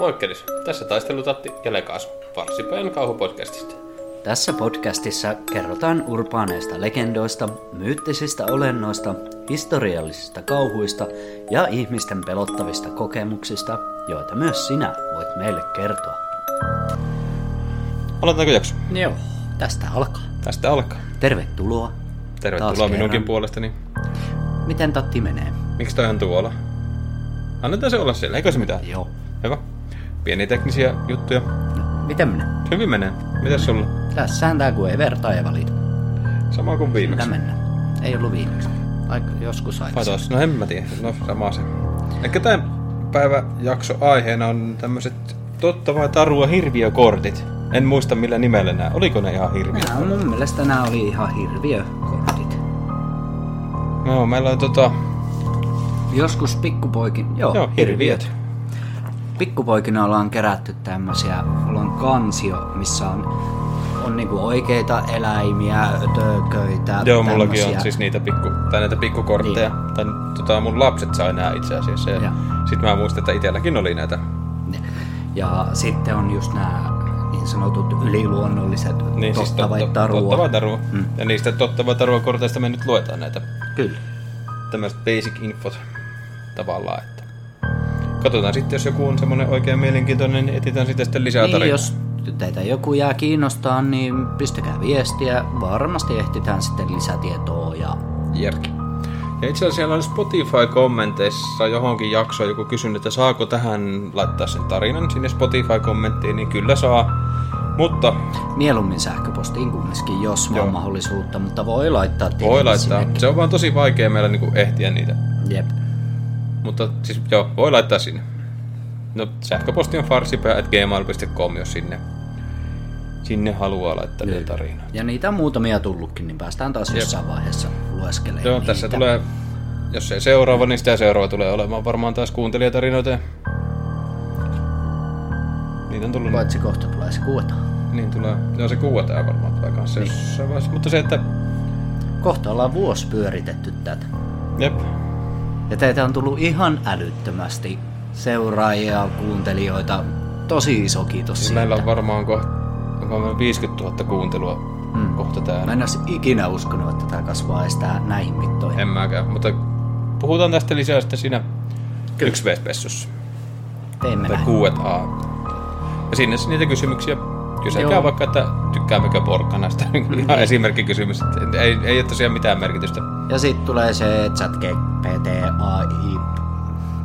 Moikkelis, tässä taistelutatti ja Lekaasu, Varsipäin kauhupodcastista. Tässä podcastissa kerrotaan urbaaneista legendoista, myyttisistä olennoista, historiallisista kauhuista ja ihmisten pelottavista kokemuksista, joita myös sinä voit meille kertoa. Aloitetaanko jakso? Joo, tästä alkaa. Tästä alkaa. Tervetuloa. Tervetuloa minunkin kerran. puolestani. Miten Tatti menee? Miksi toi on tuolla? Annetaan se olla siellä, eikö se mitään? Joo. Hyvä. Pieniä teknisiä juttuja. No, miten menee? Hyvin menee. Mitäs sulla? Tässähän tää kun ei vertaa valita. Sama kuin Mitä viimeksi. mennään? Ei ollut viimeksi. Aika joskus aikaisemmin. tos? No en mä tiedä. No sama se. Ehkä tämän päivän jakso aiheena on tämmöiset totta vai tarua hirviökortit. En muista millä nimellä nämä. Oliko ne ihan hirviö? Nää on mun mielestä nämä oli ihan hirviökortit. No, meillä on tota... Joskus pikkupoikin... Joo, Joo, hirviöt. Pikkupoikina ollaan kerätty tämmösiä, mulla on kansio, missä on, on niinku oikeita eläimiä, ötököitä, Joo, mullakin tämmösiä. on siis niitä pikku, tai näitä pikkukortteja. Niin. Tai tota, mun lapset sai nää itse asiassa. Ja Ja. sitten mä muistan, että itselläkin oli näitä. Ja sitten on just nämä niin sanotut yliluonnolliset Niin, totta siis vai totta, tarua. totta vai tarua. Mm. Ja niistä totta vai tarua korteista me nyt luetaan näitä Kyllä. tämmöiset basic infot tavallaan. Katsotaan sitten, jos joku on semmoinen oikein mielenkiintoinen, niin etsitään sitten, sitten lisää Niin, tarinaa. jos teitä joku jää kiinnostaa, niin pistäkää viestiä. Varmasti ehtitään sitten lisätietoa ja Järki. Ja itse asiassa siellä on Spotify-kommenteissa johonkin jaksoon joku kysynyt, että saako tähän laittaa sen tarinan sinne Spotify-kommenttiin, niin kyllä saa. Mutta mieluummin sähköpostiin kumminkin, jos vaan mahdollisuutta, mutta voi laittaa voi laittaa. sinnekin. Se on vaan tosi vaikea meillä niinku ehtiä niitä. Jep. Mutta siis joo, voi laittaa sinne. No sähköposti on farsipää.gmail.com, jos sinne, sinne haluaa laittaa niitä tarinaa. Ja niitä on muutamia tullutkin, niin päästään taas jossain vaiheessa lueskelemaan Joo, niitä. tässä tulee, jos ei seuraava, niin sitä seuraava tulee olemaan varmaan taas kuuntelijatarinoita. ja- Niitä on tullut, Paitsi kohta tulee se kuota. niin tulee, joo se kuuataan varmaan tulee kanssa niin. jossain vaiheessa. Mutta se, että, Kohta ollaan vuosi pyöritetty tätä. jep, Ja teitä on tullut ihan älyttömästi seuraajia, kuuntelijoita. Tosi iso kiitos siis siitä. meillä on varmaan kohta, onko meillä 50 000 kuuntelua Mm. mm. kohta täällä. Mä en olisi ikinä uskonut, että tämä kasvaa edes tää näihin mittoihin. En mäkään, mutta puhutaan tästä lisää sitten siinä yksi v spessussa. Teemme Tai näin. kuuet A. Ja sinne niitä kysymyksiä. Kyselkää Joo. vaikka, että tykkäämmekö porkkanasta. Ihan esimerkkikysymys. että Ei, ei ole tosiaan mitään merkitystä. Ja sitten tulee se chat GPT, AI,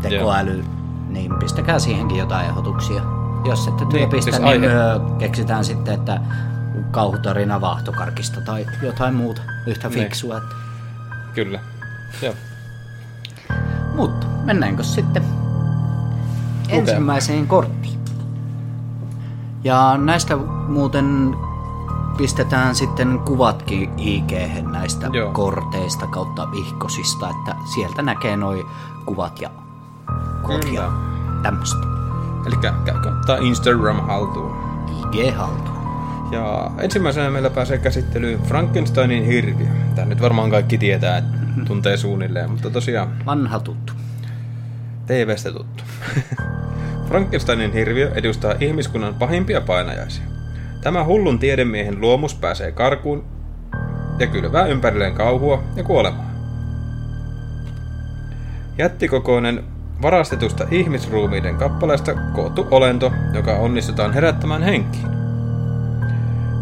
tekoäly, niin pistäkää siihenkin jotain ehdotuksia. Jos ette työ Niin, pistä, siis niin aihe- keksitään sitten, että kauhutarina vaahtokarkista tai jotain muuta yhtä Niin. fiksua. Että. Kyllä. Joo. Mutta mennäänkö sitten ensimmäiseen korttiin? Ja näistä muuten pistetään sitten kuvatkin ig näistä Joo. korteista kautta vihkosista, että sieltä näkee noi kuvat ja Kyllä. ja tämmöistä. Eli ottaa Instagram haltuun. IG haltuun. Ja ensimmäisenä meillä pääsee käsittelyyn Frankensteinin hirviö. Tämä nyt varmaan kaikki tietää, että tuntee suunnilleen, mutta tosiaan Vanha tuttu. TVstä tuttu. Frankensteinin hirviö edustaa ihmiskunnan pahimpia painajaisia. Tämä hullun tiedemiehen luomus pääsee karkuun ja kylvää ympärilleen kauhua ja kuolemaa. Jättikokoinen varastetusta ihmisruumiiden kappaleesta koottu olento, joka onnistutaan herättämään henkiin.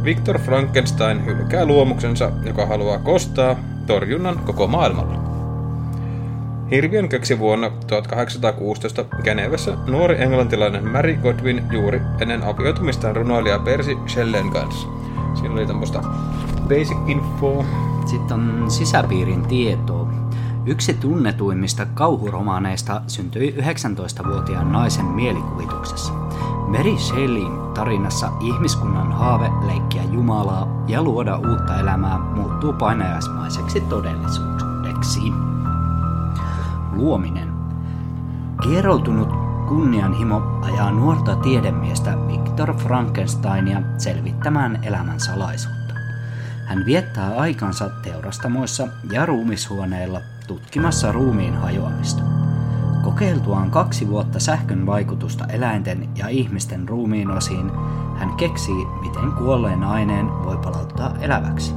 Viktor Frankenstein hylkää luomuksensa, joka haluaa kostaa torjunnan koko maailmalla. Hirviön keksi vuonna 1816 Genevessä nuori englantilainen Mary Godwin juuri ennen avioitumistaan runoilija Percy Shellen kanssa. Siinä oli tämmöistä basic info. Sitten on sisäpiirin tietoa. Yksi tunnetuimmista kauhuromaaneista syntyi 19-vuotiaan naisen mielikuvituksessa. Mary Shelleyin tarinassa ihmiskunnan haave leikkiä Jumalaa ja luoda uutta elämää muuttuu painajaismaiseksi todellisuudeksi. Luominen. Kieroutunut kunnianhimo ajaa nuorta tiedemiestä Viktor Frankensteinia selvittämään elämän salaisuutta. Hän viettää aikansa teurastamoissa ja ruumishuoneilla tutkimassa ruumiin hajoamista. Kokeiltuaan kaksi vuotta sähkön vaikutusta eläinten ja ihmisten ruumiinosiin, hän keksii, miten kuolleen aineen voi palauttaa eläväksi.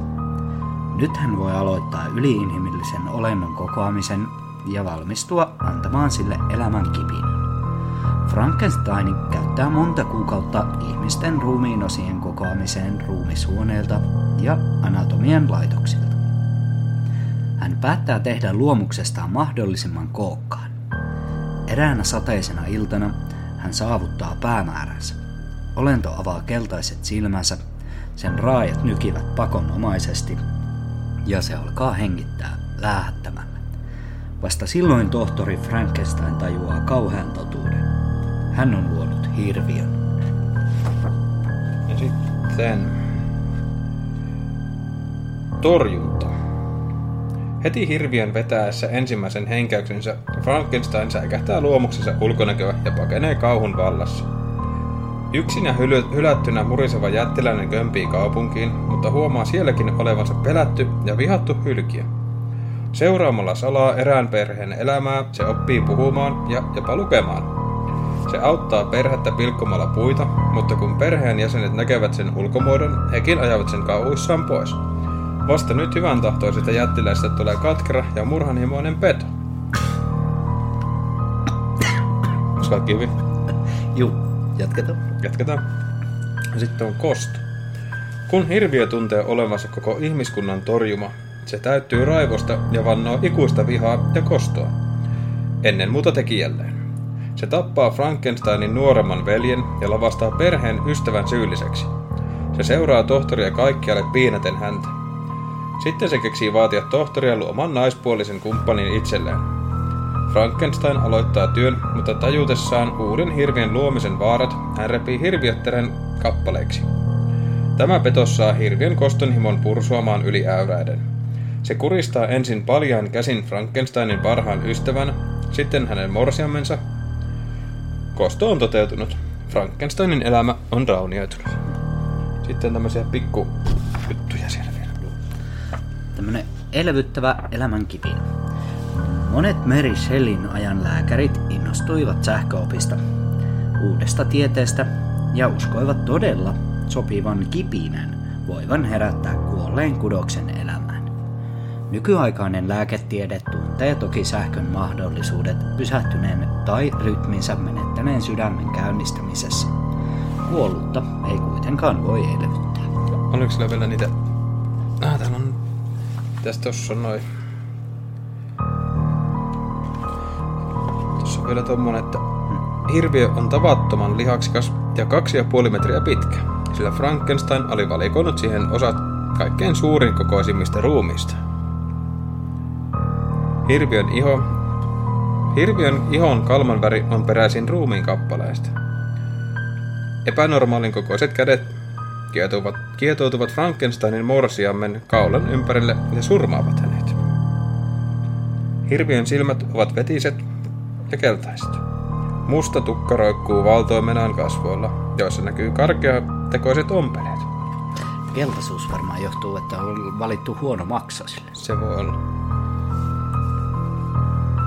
Nyt hän voi aloittaa yliinhimillisen olennon kokoamisen ja valmistua antamaan sille elämän kipinän. Frankenstein käyttää monta kuukautta ihmisten ruumiinosien kokoamiseen ruumishuoneelta ja anatomian laitoksilta. Hän päättää tehdä luomuksestaan mahdollisimman kookkaan. Eräänä sateisena iltana hän saavuttaa päämääränsä. Olento avaa keltaiset silmänsä, sen raajat nykivät pakonomaisesti ja se alkaa hengittää läähättämällä. Vasta silloin tohtori Frankenstein tajuaa kauhean totuuden. Hän on luonut hirviön. Ja sitten torjunta. Heti hirviön vetäessä ensimmäisen henkäyksensä Frankenstein säikähtää luomuksensa ulkonäköä ja pakenee kauhun vallassa. Yksin ja hyly- hylättynä muriseva jättiläinen kömpii kaupunkiin, mutta huomaa sielläkin olevansa pelätty ja vihattu hylkiö. Seuraamalla salaa erään perheen elämää se oppii puhumaan ja jopa lukemaan. Se auttaa perhettä pilkkomalla puita, mutta kun perheen jäsenet näkevät sen ulkomuodon, hekin ajavat sen kauhuissaan pois. Vasta nyt hyvän tahtoisesta jättiläistä tulee katkera ja murhanhimoinen peto. Kaikki hyvin? Juu, jatketaan. Jatketaan. Ja sitten on kosto. Kun hirviö tuntee olevansa koko ihmiskunnan torjuma, se täyttyy raivosta ja vannoo ikuista vihaa ja kostoa. Ennen muuta tekijälleen. Se tappaa Frankensteinin nuoremman veljen ja lavastaa perheen ystävän syylliseksi. Se seuraa tohtoria kaikkialle piinaten häntä. Sitten se keksii vaatia tohtoria luomaan naispuolisen kumppanin itselleen. Frankenstein aloittaa työn, mutta tajutessaan uuden hirvien luomisen vaarat, hän repii hirviöttären kappaleiksi. Tämä petos saa hirviön kostonhimon pursuamaan yli äyräiden. Se kuristaa ensin paljain käsin Frankensteinin parhaan ystävän, sitten hänen morsiamensa. Kosto on toteutunut. Frankensteinin elämä on raunioitunut. Sitten tämmöisiä pikku juttuja siellä vielä. Tämmönen elvyttävä elämänkivi. Monet Mary Shelleyn ajan lääkärit innostuivat sähköopista, uudesta tieteestä ja uskoivat todella sopivan kipinän voivan herättää kuolleen kudoksen elämään. Nykyaikainen lääketiede tuntee toki sähkön mahdollisuudet pysähtyneen tai rytminsä menettäneen sydämen käynnistämisessä. Kuollutta ei kuitenkaan voi elvyttää. Oliko sillä vielä niitä... Ah, täällä on... Tästä tossa on noin... Tuossa on vielä tommonen, että hirviö on tavattoman lihaksikas ja kaksi ja puoli metriä pitkä, sillä Frankenstein oli valikoinut siihen osat kaikkein suurin kokoisimmista ruumiista. Hirviön iho Hirviön ihon kalman väri on peräisin ruumiin kappaleista. Epänormaalin kokoiset kädet kietoutuvat, kietoutuvat Frankensteinin morsiammen kaulan ympärille ja surmaavat hänet. Hirviön silmät ovat vetiset ja keltaiset. Musta tukka roikkuu valtoimenaan kasvoilla, joissa näkyy karkeatekoiset ompeleet. Keltaisuus varmaan johtuu, että on valittu huono maksa sille. Se voi olla.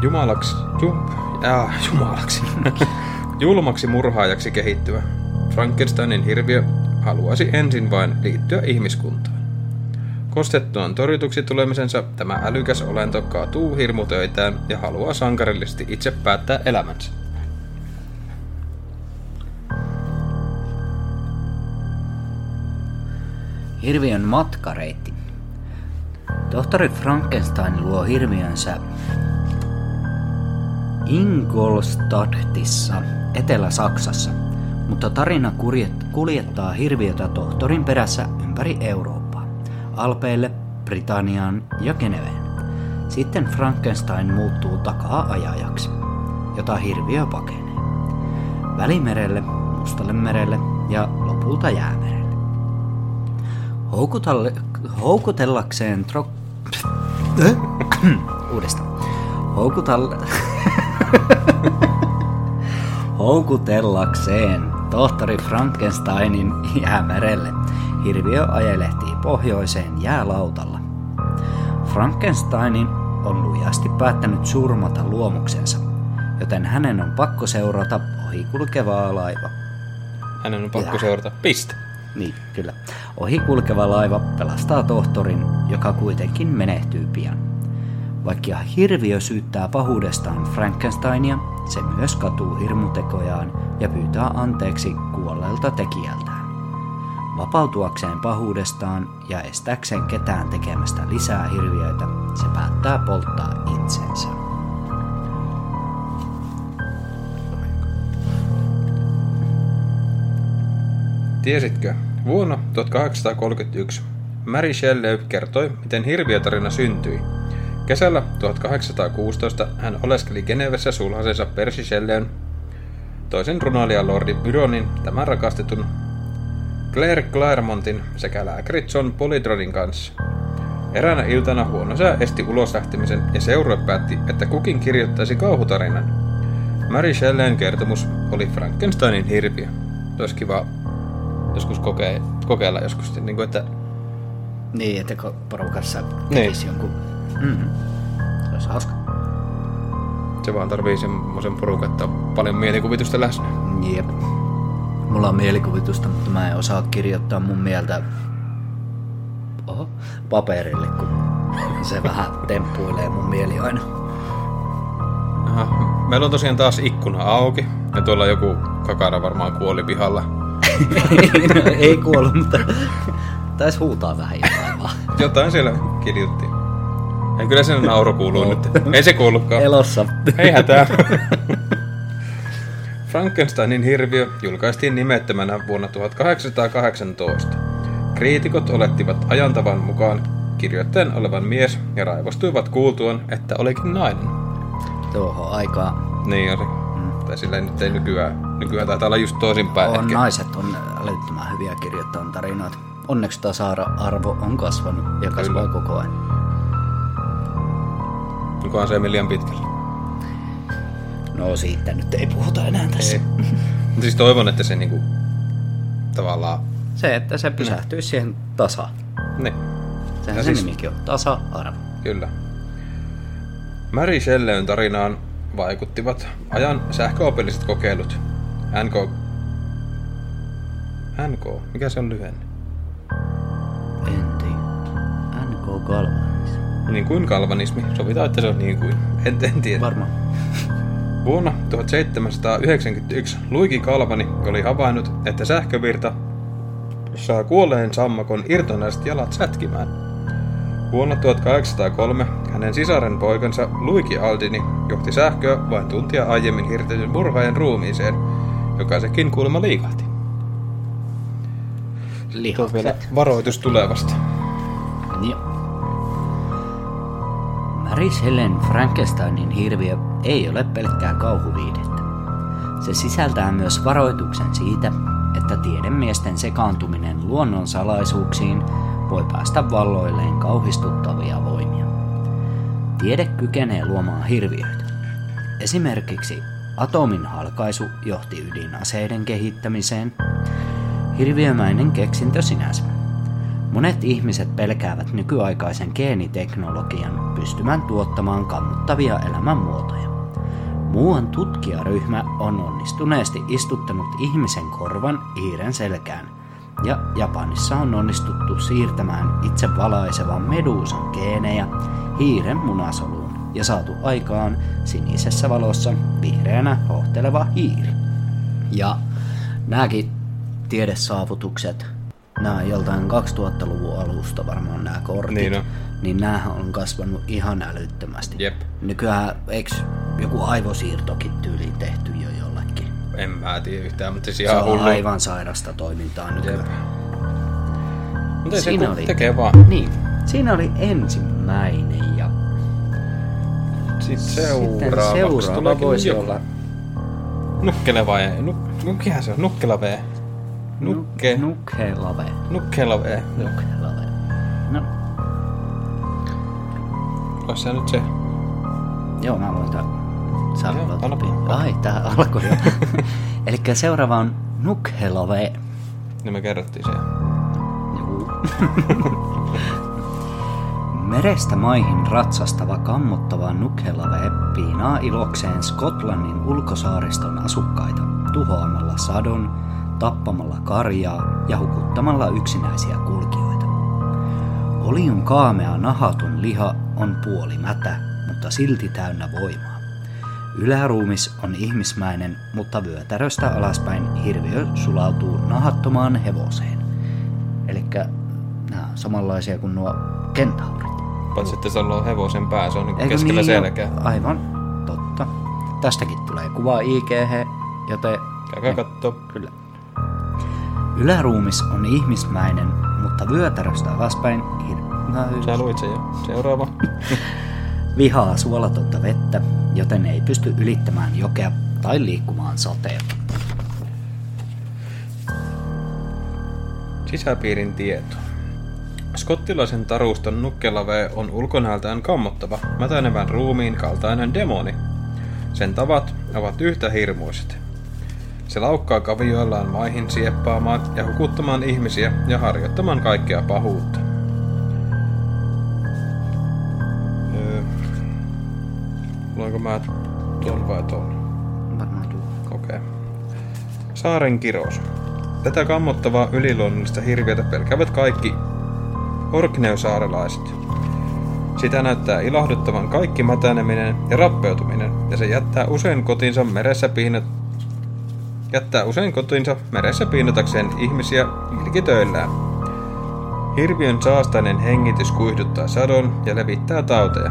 Jumalaksi, ju, äh, jumalaksi, julmaksi murhaajaksi kehittyvä. Frankensteinin hirviö haluaisi ensin vain liittyä ihmiskuntaan. Kostettuaan torjutuksi tulemisensa tämä älykäs olento kaatuu hirmutöitään ja haluaa sankarillisesti itse päättää elämänsä. Hirviön matkareitti. Tohtori Frankenstein luo hirviönsä Ingolstadtissa, Etelä-Saksassa, mutta tarina kuljettaa hirviötä tohtorin perässä ympäri Eurooppaa, Alpeille, Britanniaan ja Geneveen. Sitten Frankenstein muuttuu takaa-ajajaksi, jota hirviö pakenee. Välimerelle, Mustalle merelle ja lopulta jäämerelle. Houkutalle, houkutellakseen tro... Uudestaan. Houkutalle... Houkutellakseen tohtori Frankensteinin jäämerelle hirviö ajelehtii pohjoiseen jäälautalla. Frankensteinin on lujasti päättänyt surmata luomuksensa. joten hänen on pakko seurata ohikulkevaa laiva. Hänen on pakko Jaa. seurata. Piste. Niin, kyllä. Ohikulkeva laiva pelastaa tohtorin, joka kuitenkin menehtyy pian. Vaikka hirviö syyttää pahuudestaan Frankensteinia, se myös katuu hirmutekojaan ja pyytää anteeksi kuolleelta tekijältään. Vapautuakseen pahuudestaan ja estääkseen ketään tekemästä lisää hirviöitä, se päättää polttaa itsensä. Tiesitkö? Vuonna 1831 Mary Shelley kertoi, miten hirviötarina syntyi. Kesällä 1816 hän oleskeli Genevessä sulhasensa Percy Shelleyn, toisen runoilija Lordi Byronin, tämän rakastetun Claire Claremontin sekä lääkäri John Polydronin kanssa. Eräänä iltana huono sää esti uloslähtemisen ja seurue päätti, että kukin kirjoittaisi kauhutarinan. Mary Shelleyn kertomus oli Frankensteinin hirviö. Olisi kiva joskus kokee, kokeilla joskus, niin kuin, että Niin, että porukassa Niin. tekisi jonkun... Mm. Se olisi hauska. se vaan tarvii semmoisen porukan, että on paljon mielikuvitusta läsnä. Jep. Mulla on mielikuvitusta, mutta mä en osaa kirjoittaa mun mieltä Oho, paperille, kun se vähän temppuilee mun mieli aina. Aha. Meillä on tosiaan taas ikkuna auki, ja tuolla joku kakara varmaan kuoli pihalla. no, ei kuollut, mutta taisi huutaa vähän jotain vaan. Jotain siellä kiljuttiin. Ei kyllä sen nauru kuuluu nyt. Ei se kuulukaan. Elossa. Ei hätää. Frankensteinin hirviö julkaistiin nimettömänä vuonna 1818. Kriitikot olettivat ajantavan mukaan kirjoittajan olevan mies ja raivostuivat kuultuaan, että olikin nainen. Tuohon aikaan Niin on se. Tai sillä nyt ei nykyään, nykyään taitaa olla just toisinpäin on, ehkä. naiset on älyttömän hyviä kirjoittamaan tarinoita. Onneksi tasa-arvo on kasvanut ja kasvaa Kyllä. koko ajan. Onkohan se liian pitkällä? No siitä nyt ei puhuta enää tässä. Ei. Mutta siis toivon, että se niinku tavallaan... Se, että se pysähtyisi siihen tasa. Niin, Sehän Ja se siis- nimikin on, tasa-arvo. kyllä. Mary Shelleyn tarinaan vaikuttivat ajan sähköopilliset kokeilut. NK... NK? Mikä se on lyhenne? En tiedä. NK Galvanis. Niin kuin galvanismi. Sovitaan, että se on niin kuin. En, en tiedä. Varmaan. Vuonna 1791 Luigi Galvani oli havainnut, että sähkövirta saa kuolleen sammakon irtonaiset jalat sätkimään. Vuonna 1803 hänen sisaren poikansa Luigi Aldini johti sähköä vain tuntia aiemmin hirtetyn murhaajan ruumiiseen, joka sekin kuulemma liikahti. Tuo on vielä Lihakset. varoitus tulevasta. Joo. Mary Shellen Frankensteinin hirviö ei ole pelkkää kauhuviidettä. Se sisältää myös varoituksen siitä, että tiedemiesten sekaantuminen luonnon salaisuuksiin voi päästä valloilleen kauhistuttavia voimia. Tiede kykenee luomaan hirviöitä. Esimerkiksi atomin halkaisu johti ydinaseiden kehittämiseen. Hirviömäinen keksintö sinänsä. Monet ihmiset pelkäävät nykyaikaisen geeniteknologian pystymään tuottamaan kammottavia elämänmuotoja. Muuan tutkijaryhmä on onnistuneesti istuttanut ihmisen korvan hiiren selkään, ja Japanissa on onnistuttu siirtämään itse valaisevan meduusan geenejä hiiren munasoluun ja saatu aikaan sinisessä valossa vihreänä hohteleva hiiri. Ja nämäkin tiedesaavutukset, nämä on joltain 2000-luvun alusta varmaan nämä kortit, Niin on. niin näähän on kasvanut ihan älyttömästi. Jep. Nykyään eikö joku aivosiirtokin tyyliin tehty jo jollekin? En mä tiedä yhtään, mutta siis Se ihan on hullu. aivan sairasta toimintaa Jep. nykyään. Mutta ei se Siinä kun oli- tekee vaan. Niin, siinä oli ensimmäinen ja Sitten sitten seuraavaksi seuraava tuleekin voisi joku. olla Nukkeleva E. Nuk, nukkihan se on. Nukkela V. Nukke. Nuk- Nukhelave. Nukkela V. Joo. Nukhelave. No, Ois se nyt se. joo, mä voin tää. Palaa. Ai, tää alkoi jo. Eli seuraava on Nukhelave. Niin me kerrottiin se. Juu. Merestä maihin ratsastava kammottava Nukhelave piinaa ilokseen Skotlannin ulkosaariston asukkaita tuhoamalla sadon, tappamalla karjaa ja hukuttamalla yksinäisiä kulkijoita. Olion kaamea nahatun liha on puoli mätä, mutta silti täynnä voimaa. Yläruumis on ihmismäinen, mutta vyötäröstä alaspäin hirviö sulautuu nahattomaan hevoseen. Eli nämä on samanlaisia kuin nuo kentaurit. Paitsi että se on hevosen pää, se on niin keskellä niin selkää. Aivan, totta. Tästäkin tulee kuva IG, joten Käykää kattoo. Kyllä. Yläruumis on ihmismäinen, mutta vyötäröstä alaspäin hir- Sä luit sen jo. Seuraava. vihaa suolatonta vettä, joten ei pysty ylittämään jokea tai liikkumaan sateella. Sisäpiirin tieto. Skottilaisen taruston nukkelave on ulkonäöltään kammottava, mätänevän ruumiin kaltainen demoni. Sen tavat ovat yhtä hirmuiset. Se laukkaa kavioillaan maihin sieppaamaan ja hukuttamaan ihmisiä ja harjoittamaan kaikkea pahuutta. Öö, luenko mä tuon vai tuon? Varmaan tuo. Okei. Saaren kirous. Tätä kammottavaa yliluonnollista hirviötä pelkäävät kaikki orkneusaarelaiset. Sitä näyttää ilahduttavan kaikki mätäneminen ja rappeutuminen, ja se jättää usein kotinsa meressä piinat... jättää usein kotinsa meressä piinotakseen ihmisiä ilkitöillään. Hirviön saastainen hengitys kuihduttaa sadon ja levittää tauteja.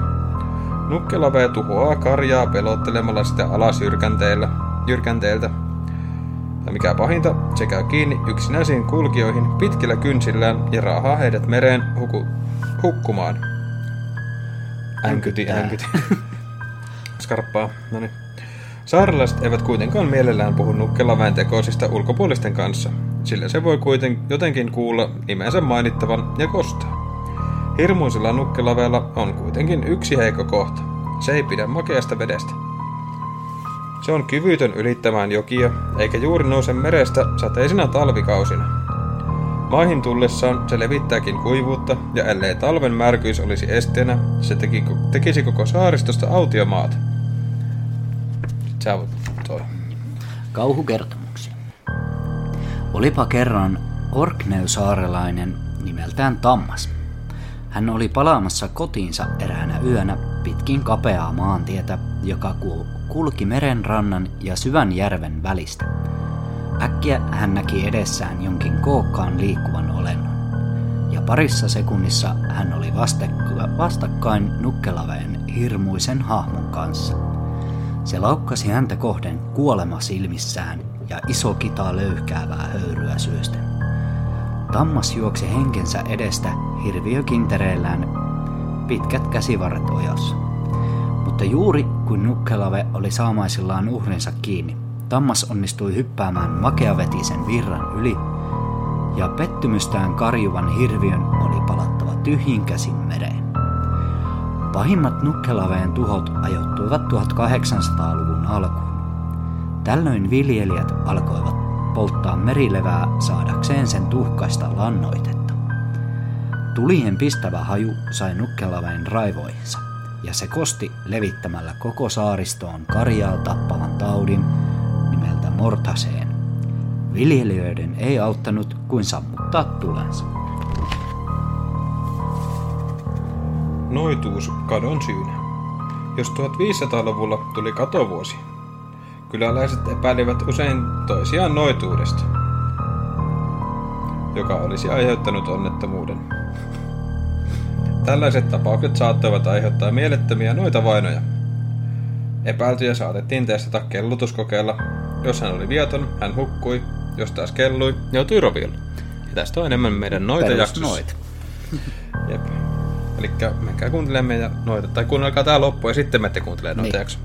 Nukkelave tuhoaa karjaa pelottelemalla sitä alas jyrkänteellä, jyrkänteeltä. Ja mikä pahinta, se käy kiinni yksinäisiin kulkijoihin pitkillä kynsillään ja raahaa heidät mereen huku, hukkumaan. Änkyti, änkyti. Skarppaa, no niin. Saarelaiset eivät kuitenkaan mielellään puhu nukkelaväen tekoisista ulkopuolisten kanssa, sillä se voi kuiten jotenkin kuulla nimensä mainittavan ja kostaa. Hirmuisella nukkelaveella on kuitenkin yksi heikko kohta. Se ei pidä makeasta vedestä. Se on kyvytön ylittämään jokia, eikä juuri nouse merestä sateisina talvikausina. Maihin tullessaan se levittääkin kuivuutta, ja ellei talven märkyys olisi esteenä, se teki, tekisi koko saaristosta autiomaata. Sä voit toi. Kauhukertomuksia. Olipa kerran Orkneusaarelainen nimeltään Tammas. Hän oli palaamassa kotiinsa eräänä yönä pitkin kapeaa maantietä, joka ku- kulki meren rannan ja syvän järven välistä. Äkkiä hän näki edessään jonkin kookkaan liikkuvan olennon. Ja parissa sekunnissa hän oli vastakkain nukkelaveen hirmuisen hahmon kanssa. Se laukkasi häntä kohden kuolema silmissään ja iso kita löyhkäävää höyryä syösten. Tammas juoksi henkensä edestä hirviökintereillään pitkät käsivarret ojassa. Mutta juuri kun Nukkelave oli saamaisillaan uhrinsa kiinni, Tammas onnistui hyppäämään makeavetisen virran yli, ja pettymystään karjuvan hirviön oli palattava tyhjin käsin mereen. Pahimmat Nukkelaveen tuhot ajoittuivat 1800-luvun alkuun. Tällöin viljelijät alkoivat polttaa merilevää saadakseen sen tuhkaista lannoitetta. Tulien pistävä haju sai Nukkelaveen raivoihinsa, ja se kosti levittämällä koko saaristoon karjaa tappavan taudin nimeltä Mortaseen. Viljelijöiden ei auttanut kuin sammuttaa tulensa. Noituus kadon syynä. Jos 1500-luvulla tuli katovuosi, kyläläiset epäilivät usein toisiaan noituudesta, joka olisi aiheuttanut onnettomuuden. Tällaiset tapaukset saattoivat aiheuttaa mielettömiä noita vainoja. Epäiltyjä saatettiin testata kellutuskokeella. Jos hän oli vieton, hän hukkui. Jos taas kellui, joutui roviolle. Ja tästä on enemmän meidän noita jaksossa. Perusnoit. Eli menkää kuuntelemaan meidän noita, tai kuunnelkaa tää loppu ja sitten menette kuuntelemaan noita Niin. jakso.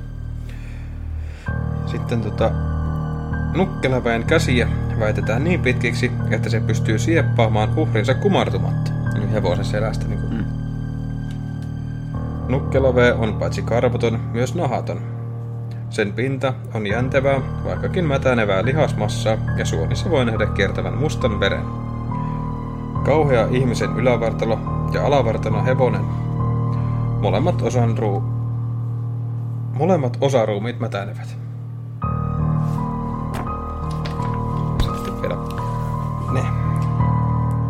Sitten tota, nukkelaväen käsiä väitetään niin pitkiksi, että se pystyy sieppaamaan uhrinsa kumartumatta. Eli hevosen selästä. Niin kuin. Mm. Nukkelavee on paitsi karvoton, myös nahaton. Sen pinta on jäntevää, vaikkakin mätänevää lihasmassaa, ja suonissa voi nähdä kiertävän mustan veren. Kauhea ihmisen ylävartalo ja alavartalo hevonen Molemmat osan ruu... Molemmat osaruumiit mätänevät. Sitten vielä ne.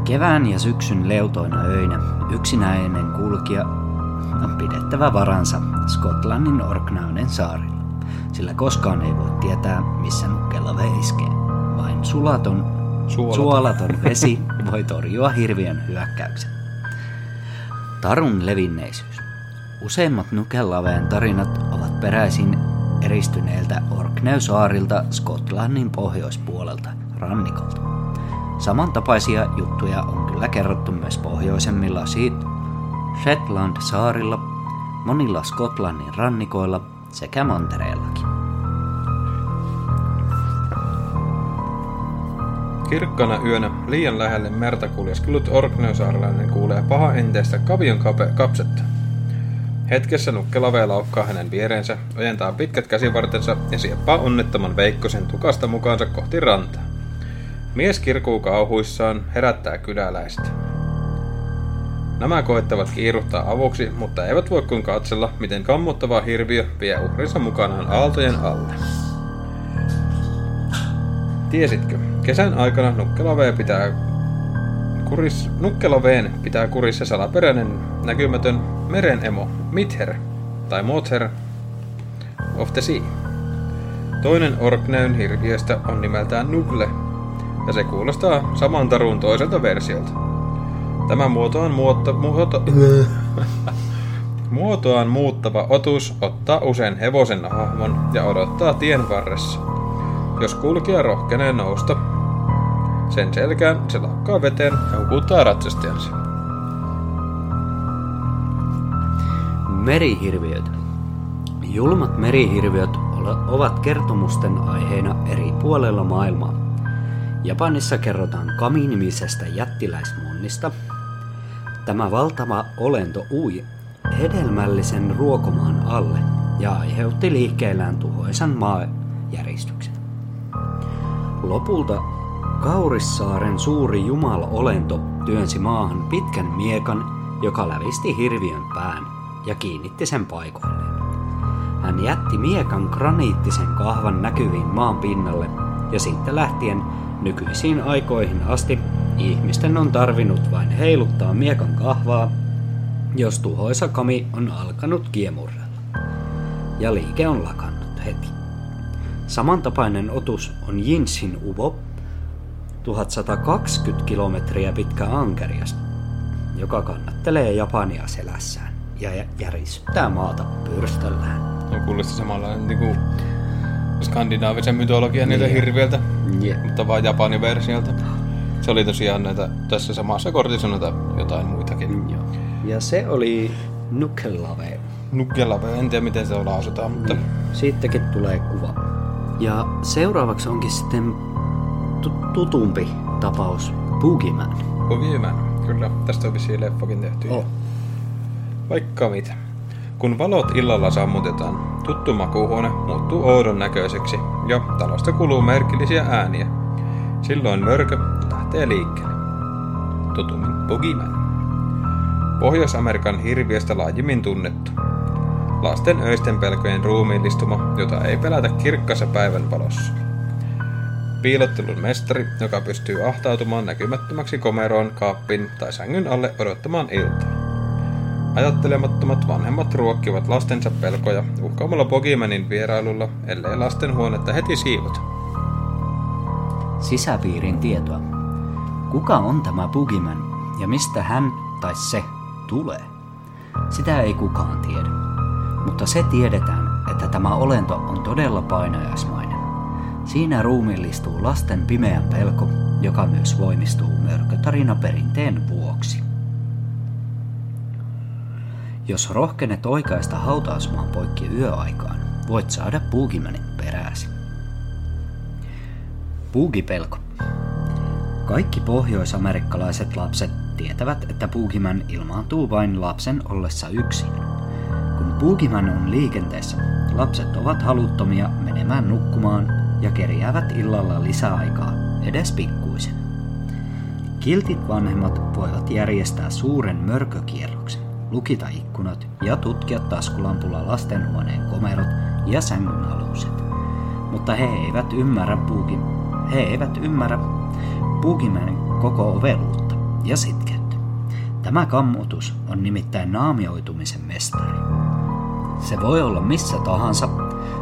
Kevään ja syksyn leutoina öinä yksinäinen kulkija on pidettävä varansa Skotlannin Orkneyden saarilla, sillä koskaan ei voi tietää, missä nukkella iskee. Vain sulaton, Suolaton. suolaton vesi voi torjua hirviön hyökkäyksen. Tarun levinneisyys. Useimmat Nukelaveen tarinat ovat peräisin eristyneeltä Orkneysaarilta Skotlannin pohjoispuolelta rannikolta. Samantapaisia juttuja on kyllä kerrottu myös pohjoisemmilla Seat- Shetland-saarilla, monilla Skotlannin rannikoilla sekä mantereellakin. Kirkkana yönä liian lähelle merta kuljeskellut Orkneysaarelainen kuulee paha enteistä kavion kape- kapsetta. Hetkessä nukkelave laukkaa hänen viereensä, ojentaa pitkät käsivartensa ja sieppaa onnettoman Veikkosen tukasta mukaansa kohti rantaa. Mies kirkuu kauhuissaan, herättää kyläläistä. Nämä koettavat kiiruhtaa avuksi, mutta eivät voi kuin katsella, miten kammottava hirviö vie uhrinsa mukanaan aaltojen alle. Tiesitkö, kesän aikana Nukkelaveen pitää kuris, Nukkelaveen pitää kurissa salaperäinen näkymätön merenemo, Mither, tai Mother of the Sea. Toinen Orkneyn hirviöstä on nimeltään Nugle, ja se kuulostaa saman tarun toiselta versiolta. Tämä muotoaan, muotta, muoto, muotoaan muuttava otus ottaa usein hevosen hahmon ja odottaa tien varressa. Jos kulkija rohkenee nousta sen selkään, se lakkaa veteen ja hukuttaa ratsastajansa. Merihirviöt. Julmat merihirviöt ovat kertomusten aiheena eri puolella maailmaa. Japanissa kerrotaan Kami-nimisestä jättiläismonnista. Tämä valtava olento ui hedelmällisen ruokomaan alle ja aiheutti liikkeellään tuhoisan maajäristyksen. Lopulta Kaurissaaren suuri jumala-olento työnsi maahan pitkän miekan, joka lävisti hirviön pään ja kiinnitti sen paikoilleen. Hän jätti miekan graniittisen kahvan näkyviin maan pinnalle ja siitä lähtien nykyisiin aikoihin asti ihmisten on tarvinnut vain heiluttaa miekan kahvaa, jos tuhoisa kami on alkanut kiemurrella. Ja liike on lakannut heti. Samantapainen otus on Jinsin uvo, 1120 kilometriä pitkä ankerias, joka kannattelee Japania selässään ja jä- järisyttää maata pyrstöllään. On kuulosti samanlainen niin kuin skandinaavisen mytologian niiltä Niin. hirviöltä, Jep. mutta vaan Japanin versiolta. Se oli tosiaan näitä, tässä samassa kortissa noita jotain muitakin. Joo. Ja se oli Nukelave. Nukkelave, en tiedä miten se lausutaan, mutta Siitäkin tulee kuva. Ja seuraavaksi onkin sitten tutumpi tapaus Boogeyman. Boogeyman, kyllä. Tästä on vissiin leffakin tehty. Oh. Vaikka mitä. Kun valot illalla sammutetaan, tuttu makuuhuone muuttuu oudon näköiseksi ja talosta kuluu merkillisiä ääniä. Silloin mörkö lähtee liikkeelle. Tutummin Boogeyman. Pohjois-Amerikan hirviöstä laajimmin tunnettu. Lasten öisten pelkojen ruumiillistuma, jota ei pelätä kirkkassa päivänvalossa. Piilottelun mestari, joka pystyy ahtautumaan näkymättömäksi komeroon, kaappiin tai sängyn alle odottamaan iltaa. Ajattelemattomat vanhemmat ruokkivat lastensa pelkoja uhkaamalla Bogimanin vierailulla, ellei lasten huonetta heti siivota. Sisäpiirin tietoa. Kuka on tämä Boogeyman ja mistä hän tai se tulee? Sitä ei kukaan tiedä. Mutta se tiedetään, että tämä olento on todella painajaismainen. Siinä ruumiillistuu lasten pimeän pelko, joka myös voimistuu mörkötarinaperinteen vuoksi. Jos rohkenet oikaista hautausmaan poikki yöaikaan, voit saada Boogeymanin perääsi. Puugipelko. Kaikki pohjoisamerikkalaiset lapset tietävät, että Boogeyman ilmaantuu vain lapsen ollessa yksin. Kun Boogeyman on liikenteessä, lapset ovat haluttomia menemään nukkumaan ja kerjäävät illalla lisäaikaa, edes pikkuisen. Kiltit vanhemmat voivat järjestää suuren mörkökierroksen, lukita ikkunat ja tutkia taskulampulla lastenhuoneen komerot ja sängyn aluset. Mutta he eivät ymmärrä puukin, he eivät ymmärrä puukimäinen koko oveluutta ja sitkeyttä. Tämä kammutus on nimittäin naamioitumisen mestari. Se voi olla missä tahansa,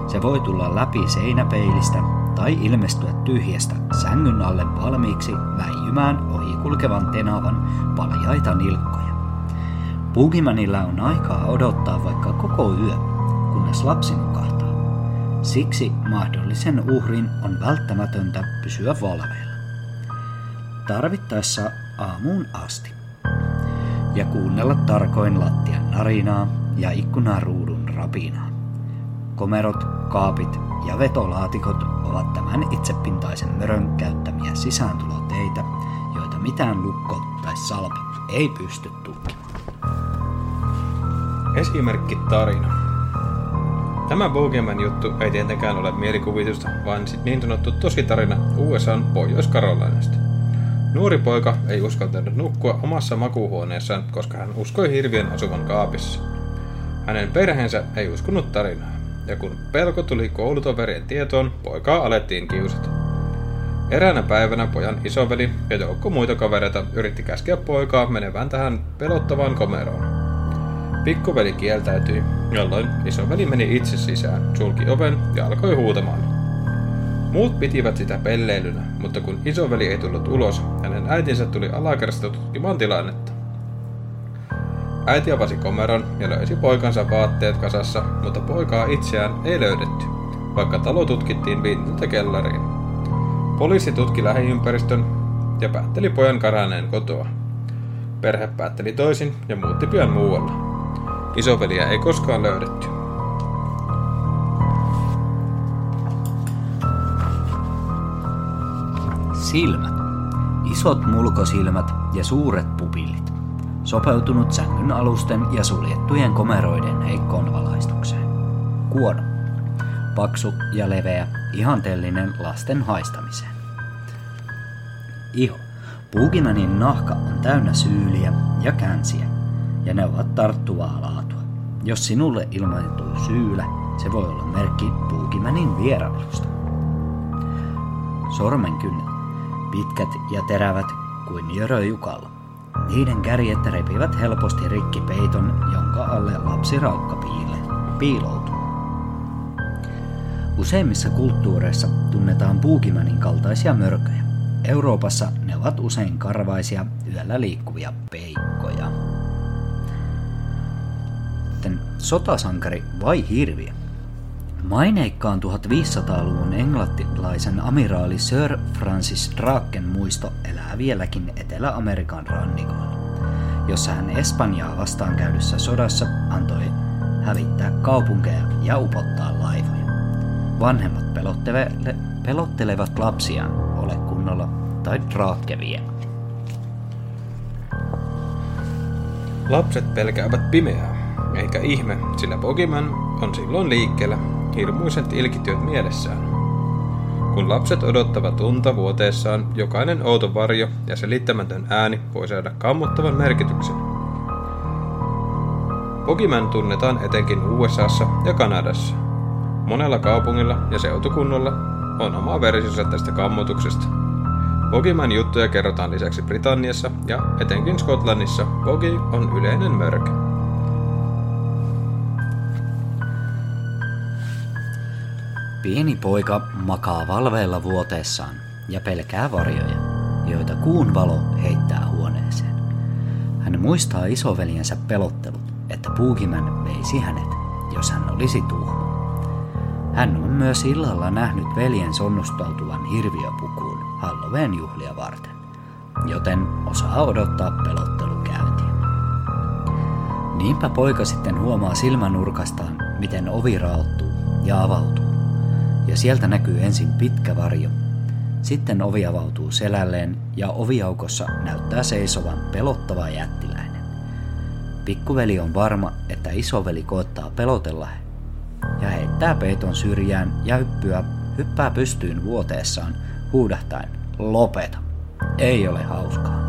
se voi tulla läpi seinäpeilistä tai ilmestyä tyhjästä sängyn alle valmiiksi väijymään ohikulkevan tenavan paljaita nilkkoja. Puukimanilla on aikaa odottaa vaikka koko yö, kunnes lapsi nukahtaa. Siksi mahdollisen uhrin on välttämätöntä pysyä valveilla. Tarvittaessa aamuun asti. Ja kuunnella tarkoin lattian narinaa ja ikkunaruudun rapinaa. Komerot, kaapit ja vetolaatikot ovat tämän itsepintaisen mörön käyttämiä sisääntuloteitä, joita mitään lukko tai salpa ei pysty tukkimaan. Esimerkki tarina. Tämä Bogeyman juttu ei tietenkään ole mielikuvitusta, vaan niin sanottu tositarina USAn Pohjois-Karolinasta. Nuori poika ei uskaltanut nukkua omassa makuuhuoneessaan, koska hän uskoi hirvien asuvan kaapissa. Hänen perheensä ei uskonut tarinaa, ja kun pelko tuli koulutoverien tietoon, poikaa alettiin kiusata. Eräänä päivänä pojan isoveli ja joukko muita kavereita yritti käskeä poikaa menevän tähän pelottavaan komeroon. Pikkuveli kieltäytyi, jolloin isoveli meni itse sisään, sulki oven ja alkoi huutamaan. Muut pitivät sitä pelleilynä, mutta kun isoveli ei tullut ulos, hänen äitinsä tuli alakerrasta tutkimaan tilannetta. Äiti avasi komeron ja löysi poikansa vaatteet kasassa, mutta poikaa itseään ei löydetty, vaikka talo tutkittiin vintiltä kellariin. Poliisi tutki lähiympäristön ja päätteli pojan karanneen kotoa. Perhe päätteli toisin ja muutti pian muualle. Isoveliä ei koskaan löydetty. Silmät. Isot mulkosilmät ja suuret pupillit. Sopeutunut sängyn alusten ja suljettujen komeroiden heikkoon valaistukseen. Kuono. Paksu ja leveä, ihanteellinen lasten haistamiseen. Iho. Puukimänin nahka on täynnä syyliä ja känsiä, ja ne ovat tarttuvaa laatua. Jos sinulle ilmaantuu syylä, se voi olla merkki puukimänin vierailusta. Sormenkynnet pitkät ja terävät kuin jöröjukalla. Niiden kärjet repivät helposti rikki peiton, jonka alle lapsiraukka piile, piiloutuu. Useimmissa kulttuureissa tunnetaan puukimänin kaltaisia mörköjä. Euroopassa ne ovat usein karvaisia, yöllä liikkuvia peikkoja. Sitten sotasankari vai hirviö? Maineikkaan 1500-luvun englantilaisen amiraali Sir Francis Draken muisto elää vieläkin Etelä-Amerikan rannikolla, jossa hän Espanjaa vastaan käydyssä sodassa antoi hävittää kaupunkeja ja upottaa laivoja. Vanhemmat pelottele- pelottelevat lapsiaan ole kunnolla tai Drake vie. Lapset pelkäävät pimeää, eikä ihme, sillä Bogiman on silloin liikkeellä hirmuiset ilkityöt mielessään. Kun lapset odottavat unta vuoteessaan, jokainen outo varjo ja selittämätön ääni voi saada kammottavan merkityksen. Bogiman tunnetaan etenkin USAssa ja Kanadassa. Monella kaupungilla ja seutukunnalla on oma versionsa tästä kammotuksesta. Bogiman juttuja kerrotaan lisäksi Britanniassa ja etenkin Skotlannissa Bogi on yleinen mörkö. Pieni poika makaa valveilla vuoteessaan ja pelkää varjoja, joita kuun valo heittää huoneeseen. Hän muistaa isoveljensä pelottelut, että puukimän veisi hänet, jos hän olisi tuhma. Hän on myös illalla nähnyt veljen sonnustautuvan hirviöpukuun Halloween juhlia varten, joten osaa odottaa pelottelukäyntiä. Niinpä poika sitten huomaa silmänurkastaan, miten ovi raottuu ja avautuu ja sieltä näkyy ensin pitkä varjo. Sitten ovi avautuu selälleen ja oviaukossa näyttää seisovan pelottava jättiläinen. Pikkuveli on varma, että isoveli koettaa pelotella ja heittää peiton syrjään ja hyppyä, hyppää pystyyn vuoteessaan huudahtaen lopeta. Ei ole hauskaa,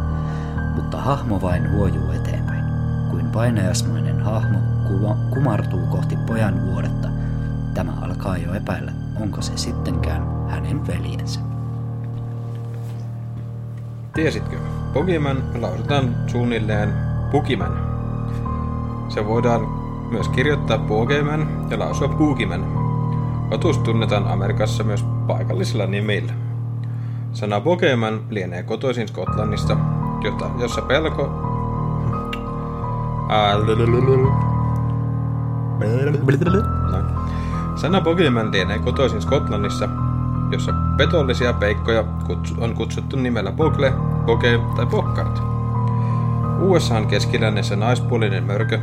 mutta hahmo vain huojuu eteenpäin. kuin painajasmainen hahmo kumartuu kohti pojan vuodetta. Tämä alkaa jo epäillä, onko se sittenkään hänen veljensä. Tiesitkö? Pokemon lausutaan suunnilleen Pukiman. Se voidaan myös kirjoittaa Pokemon ja lausua Pukiman. Otus tunnetaan Amerikassa myös paikallisilla nimillä. Sana Pokemon lienee kotoisin Skotlannista, jota, jossa pelko... Ää. Sana Pokemon lienee kotoisin Skotlannissa, jossa petollisia peikkoja on kutsuttu nimellä Bogle, Boge tai Bokkart. USAn keskilännessä naispuolinen mörkö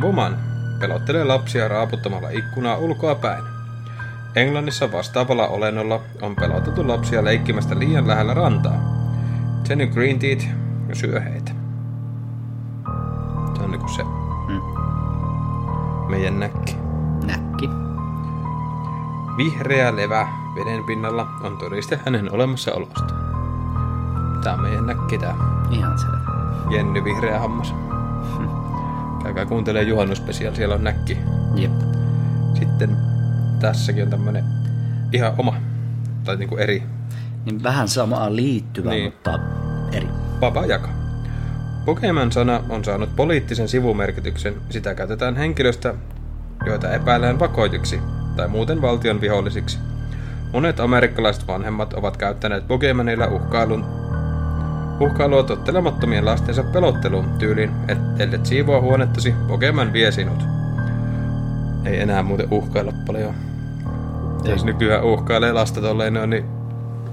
Woman pelottelee lapsia raaputtamalla ikkunaa ulkoa päin. Englannissa vastaavalla olennolla on pelotettu lapsia leikkimästä liian lähellä rantaa. Jenny Green Teeth syö heitä. Se on niinku se Mm. meidän. Näkki. Vihreä levä veden pinnalla on todiste hänen olemassaolostaan. Tää on meidän näkki tää. Ihan selvä. Jenny Vihreä Hammas. Käykää kuuntelee juhannuspesial, siellä on näkki. Jep. Sitten tässäkin on tämmönen ihan oma, tai niinku eri, Niin vähän samaan liittyvä, Niin. mutta eri. Papa jaka. Pokemon-sana on saanut poliittisen sivumerkityksen. Sitä käytetään henkilöstä, joita epäillään vakoituksi tai muuten valtion vihollisiksi. Monet amerikkalaiset vanhemmat ovat käyttäneet Pokemonilla uhkailun uhkailua tottelemattomien lastensa pelotteluun tyyliin, että ellet siivoa huonettasi, Pokemon vie sinut. Ei enää muuten uhkailla paljon. Jos nykyään uhkailee lasta tolleen, noin, niin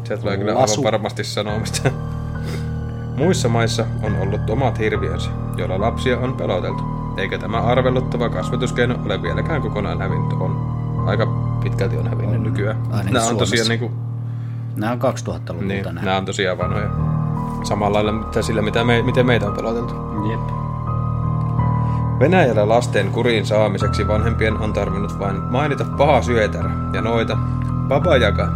se tulee kyllä aivan varmasti sanomista. Muissa maissa on ollut omat hirviönsä, joilla lapsia on peloteltu. Eikä tämä arveluttava kasvatuskeino ole vieläkään kokonaan hävinnyt. On aika pitkälti on hävinnyt On. nykyään. Ainakin Nämä on tosiaan Suomessa. niinku, Nämä on 2000-luvulta niin, nämä. nämä on tosiaan vanhoja. Samalla lailla mitä sillä, mitä me, miten meitä on peloteltu. Jep. Venäjällä lasten kuriin saamiseksi vanhempien on tarvinnut vain mainita paha syötär ja noita Baba Yaga.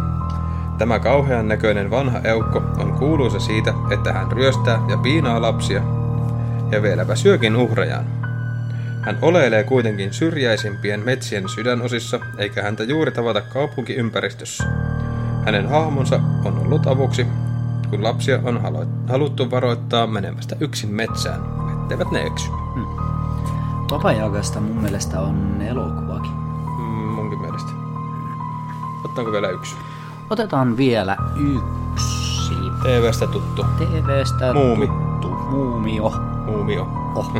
Tämä kauhean näköinen vanha eukko on kuuluisa siitä, että hän ryöstää ja piinaa lapsia ja vieläpä syökin uhrejaan. Hän oleilee kuitenkin syrjäisimpien metsien sydänosissa, eikä häntä juuri tavata kaupunkiympäristössä. Hänen hahmonsa on ollut avuksi, kun lapsia on haluttu varoittaa menemästä yksin metsään, etteivät ne eksy. Papajagasta mun mielestä on elokuvakin. Mm, munkin mielestä. Ottaanko vielä yksi? Otetaan vielä yksi. TVstä tuttu. TVstä Muumi. tuttu muumio. Muumio. Oh.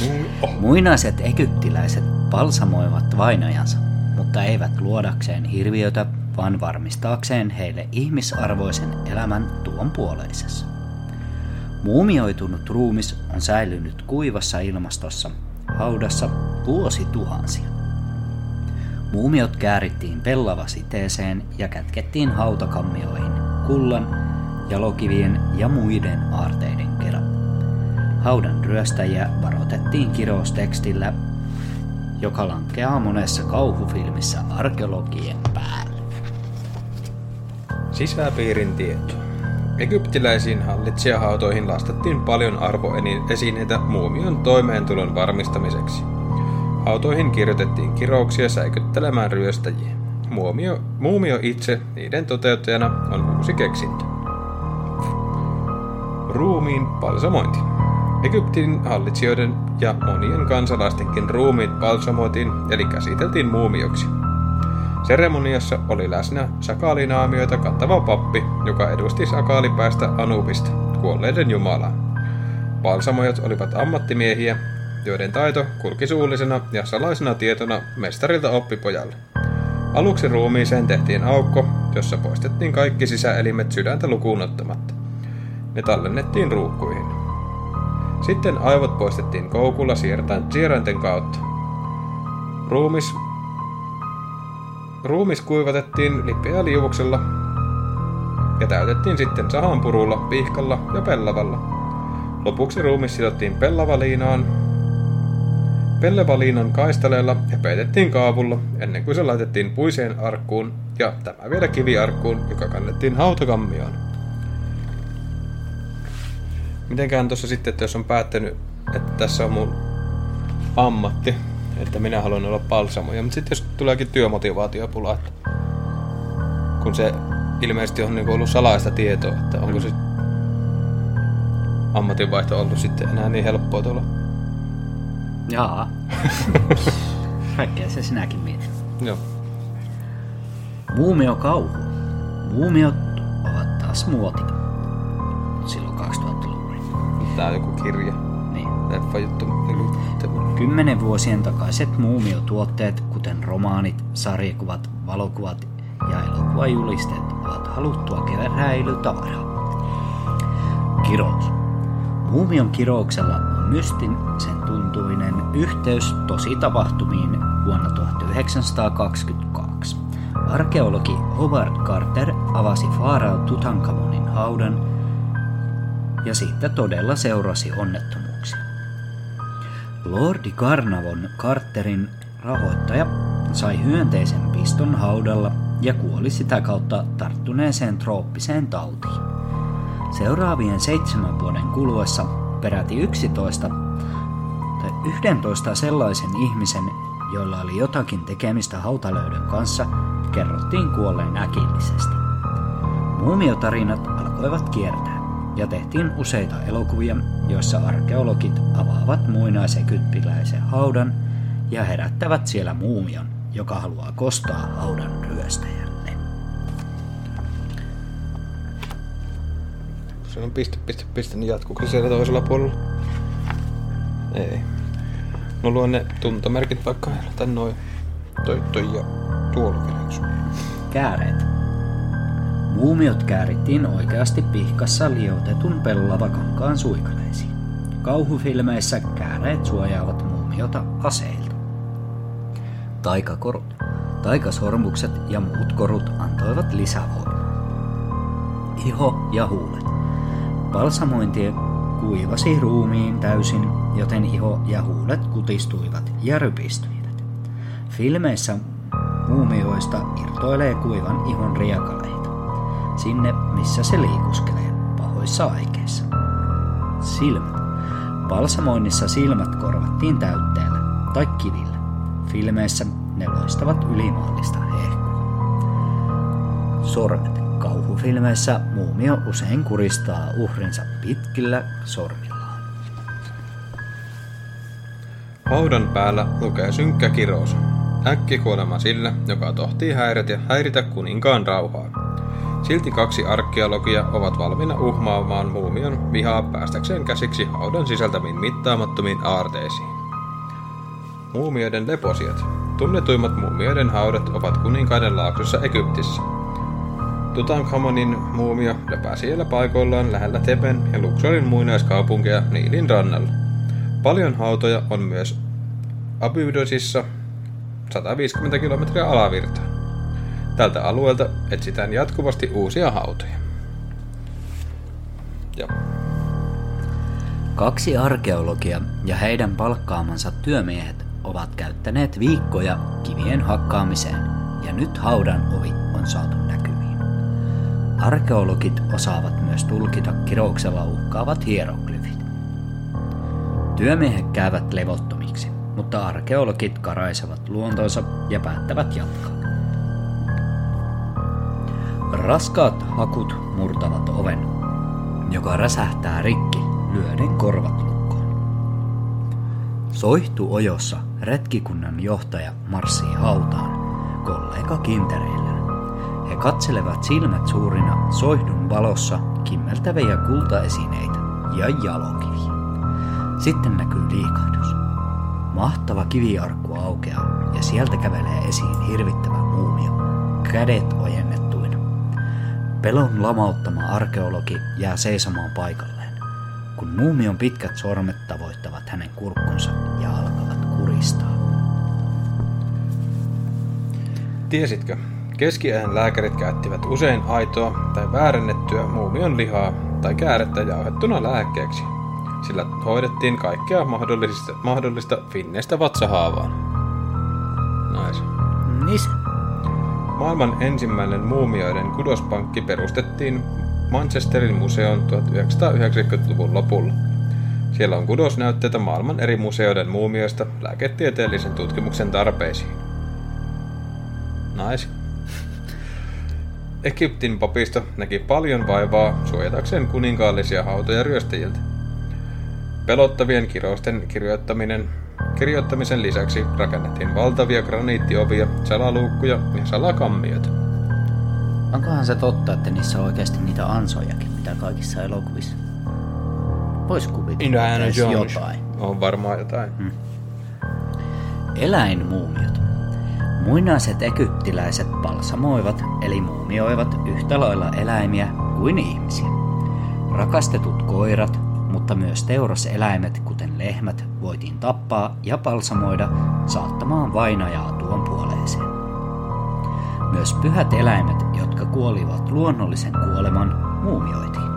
Muumio. Muinaiset egyptiläiset palsamoivat vainajansa, mutta eivät luodakseen hirviötä, vaan varmistaakseen heille ihmisarvoisen elämän tuon puoleisessa. Muumioitunut ruumis on säilynyt kuivassa ilmastossa, haudassa vuosituhansia. Muumiot käärittiin pellavasiteeseen ja kätkettiin hautakammioihin kullan, jalokivien ja muiden aarteiden. Haudan ryöstäjiä varoitettiin kiroustekstillä, joka lankeaa monessa kauhufilmissä arkeologien päälle. Sisäpiirin tieto. Egyptiläisiin hallitsijahautoihin lastattiin paljon arvoesineitä muumion toimeentulon varmistamiseksi. Hautoihin kirjoitettiin kirouksia säikyttelemään ryöstäjiä. Muumio, muumio itse niiden toteuttajana on uusi keksintö. Ruumiin palsamointi. Egyptin hallitsijoiden ja monien kansalaistenkin ruumiit palsamoitiin eli käsiteltiin muumioksi. Seremoniassa oli läsnä sakaalinaamioita kattava pappi, joka edusti sakaalipäistä Anubista, kuolleiden jumalaa. Palsamojat olivat ammattimiehiä, joiden taito kulki suullisena ja salaisena tietona mestarilta oppipojalle. Aluksi ruumiiseen tehtiin aukko, jossa poistettiin kaikki sisäelimet sydäntä lukuun ottamatta. Ne tallennettiin ruukkuihin. Sitten aivot poistettiin koukulla sierainten kautta. Ruumis Ruumis kuivatettiin lipeä liuvuksella ja täytettiin sitten sahanpurulla, pihkalla ja pellavalla. Lopuksi ruumis sidottiin pellavaliinaan, pellavaliinan kaistaleella ja peitettiin kaavulla ennen kuin se laitettiin puiseen arkkuun ja tämä vielä kiviarkkuun, joka kannettiin hautakammioon. Mitenkään tuossa sitten, että jos on päättänyt, että tässä on mun ammatti, että minä haluan olla palsamoja. Mutta sitten jos tuleekin työmotivaatiopula, että kun se ilmeisesti on niinku ollut salaista tietoa, että onko se ammatinvaihto ollut sitten enää niin helppoa tuolla. Jaa. Kaikkea se sinäkin mietit. Joo. Muumio kauhu. Muumiot ovat taas muoti. Silloin 2000-luvulla. Tää on joku kirja, Niin. leffa juttu. Kymmenen vuosien takaiset muumiotuotteet, kuten romaanit, sarjakuvat, valokuvat ja elokuvajulisteet, ovat haluttua keräilytavaraa. Kirous. Muumion kirouksella on mystisen tuntuinen yhteys tositapahtumiin vuonna 1922. Arkeologi Howard Carter avasi Faarao Tutankhamonin haudan ja siitä todella seurasi onnettomuuksia. Lordi Carnavon Carterin rahoittaja sai hyönteisen piston haudalla ja kuoli sitä kautta tarttuneeseen trooppiseen tautiin. Seuraavien seitsemän vuoden kuluessa peräti 11 tai 11 sellaisen ihmisen, joilla oli jotakin tekemistä hautalöydön kanssa, kerrottiin kuolleen äkillisesti. Muumiotarinat alkoivat kiertää ja tehtiin useita elokuvia, joissa arkeologit avaavat muinaisekyppiläisen haudan ja herättävät siellä muumion, joka haluaa kostaa haudan ryöstäjälle. Se on piste, piste, piste, niin jatkuuko siellä toisella puolella? Ei. No luen ne tuntomerkit vaikka tai noin. Toi, toi ja tuolla. Kääreet. Muumiot käärittiin oikeasti pihkassa liotetun pellavakankaan suikaleisiin. Kauhufilmeissä kääreet suojaavat muumiota aseilta. Taikakorut. Taikasormukset ja muut korut antoivat lisävoimaa. Iho ja huulet. Balsamointi kuivasi ruumiin täysin, joten iho ja huulet kutistuivat ja rypistyivät. Filmeissä muumioista irtoilee kuivan ihon riekaleita, sinne missä se liikuskelee pahoissa aikeissa. Silmät. Balsamoinnissa silmät korvattiin täytteellä tai kivillä. Filmeissä ne loistavat ylimaallista hehkua. Sormet. Kauhufilmeissä muumio usein kuristaa uhrinsa pitkillä sormillaan. Haudan päällä lukee synkkä kirous. Äkkikuolema sillä, joka tohtii häiritä, häiritä kuninkaan rauhaa. Silti kaksi arkeologia ovat valmiina uhmaamaan muumion vihaa päästäkseen käsiksi haudan sisältämiin mittaamattomiin aarteisiin. Muumioiden leposiat. Tunnetuimmat muumioiden haudat ovat kuninkaiden laaksossa Egyptissä. Tutankhamonin muumio lepää siellä paikoillaan lähellä Teben ja Luxorin muinaiskaupunkeja Niilin rannalla. Paljon hautoja on myös Abydosissa 150 kilometriä alavirtaan. Tältä alueelta etsitään jatkuvasti uusia hautoja. Ja Kaksi arkeologia ja heidän palkkaamansa työmiehet ovat käyttäneet viikkoja kivien hakkaamiseen, ja nyt haudan ovi on saatu näkyviin. Arkeologit osaavat myös tulkita kirouksella uhkaavat hieroglyfit. Työmiehet käyvät levottomiksi, mutta arkeologit karaisevat luontonsa ja päättävät jatkaa. Raskaat hakut murtavat oven, joka räsähtää rikki lyöden korvat lukkoon. Soihtu ojossa retkikunnan johtaja marssii hautaan, kollega kintereillä. He katselevat silmät suurina soihdun valossa kimmeltäviä kultaesineitä ja jalokiviä. Sitten näkyy liikahdus. Mahtava kiviarkku aukeaa ja sieltä kävelee esiin hirvittävä muumio, kädet ojennettuina. Pelon lamauttama arkeologi jää seisomaan paikalleen, kun muumion pitkät sormet tavoittavat hänen kurkkunsa ja alkavat kuristaa. tiesitkö, keskiajan lääkärit käyttivät usein aitoa tai väärennettyä muumion lihaa tai käärettä jauhettuna lääkkeeksi, sillä hoidettiin kaikkea mahdollista, mahdollista finneistä vatsahaavaan. Nais. Nis, Maailman ensimmäinen muumioiden kudospankki perustettiin Manchesterin museon 1990-luvun lopulla. Siellä on kudosnäytteitä maailman eri museoiden muumioista lääketieteellisen tutkimuksen tarpeisiin. Nice. Egyptin papisto näki paljon vaivaa suojatakseen kuninkaallisia hautoja ryöstäjiltä. Pelottavien kirousten kirjoittaminen, kirjoittamisen lisäksi rakennettiin valtavia graniittiovia, salaluukkuja ja salakammioita. Onkohan se totta, että niissä on oikeasti niitä ansojakin, mitä kaikissa elokuvissa? Vois kuvitella, Indiana Jones. jotain. On varmaan jotain. Hmm. Eläinmuumiot. Muinaiset egyptiläiset palsamoivat eli muumioivat yhtä lailla eläimiä kuin ihmisiä. Rakastetut koirat, mutta myös teuraseläimet, kuten lehmät, voitiin tappaa ja palsamoida saattamaan vainajaa tuon puoleeseen. Myös pyhät eläimet, jotka kuolivat luonnollisen kuoleman, muumioitiin.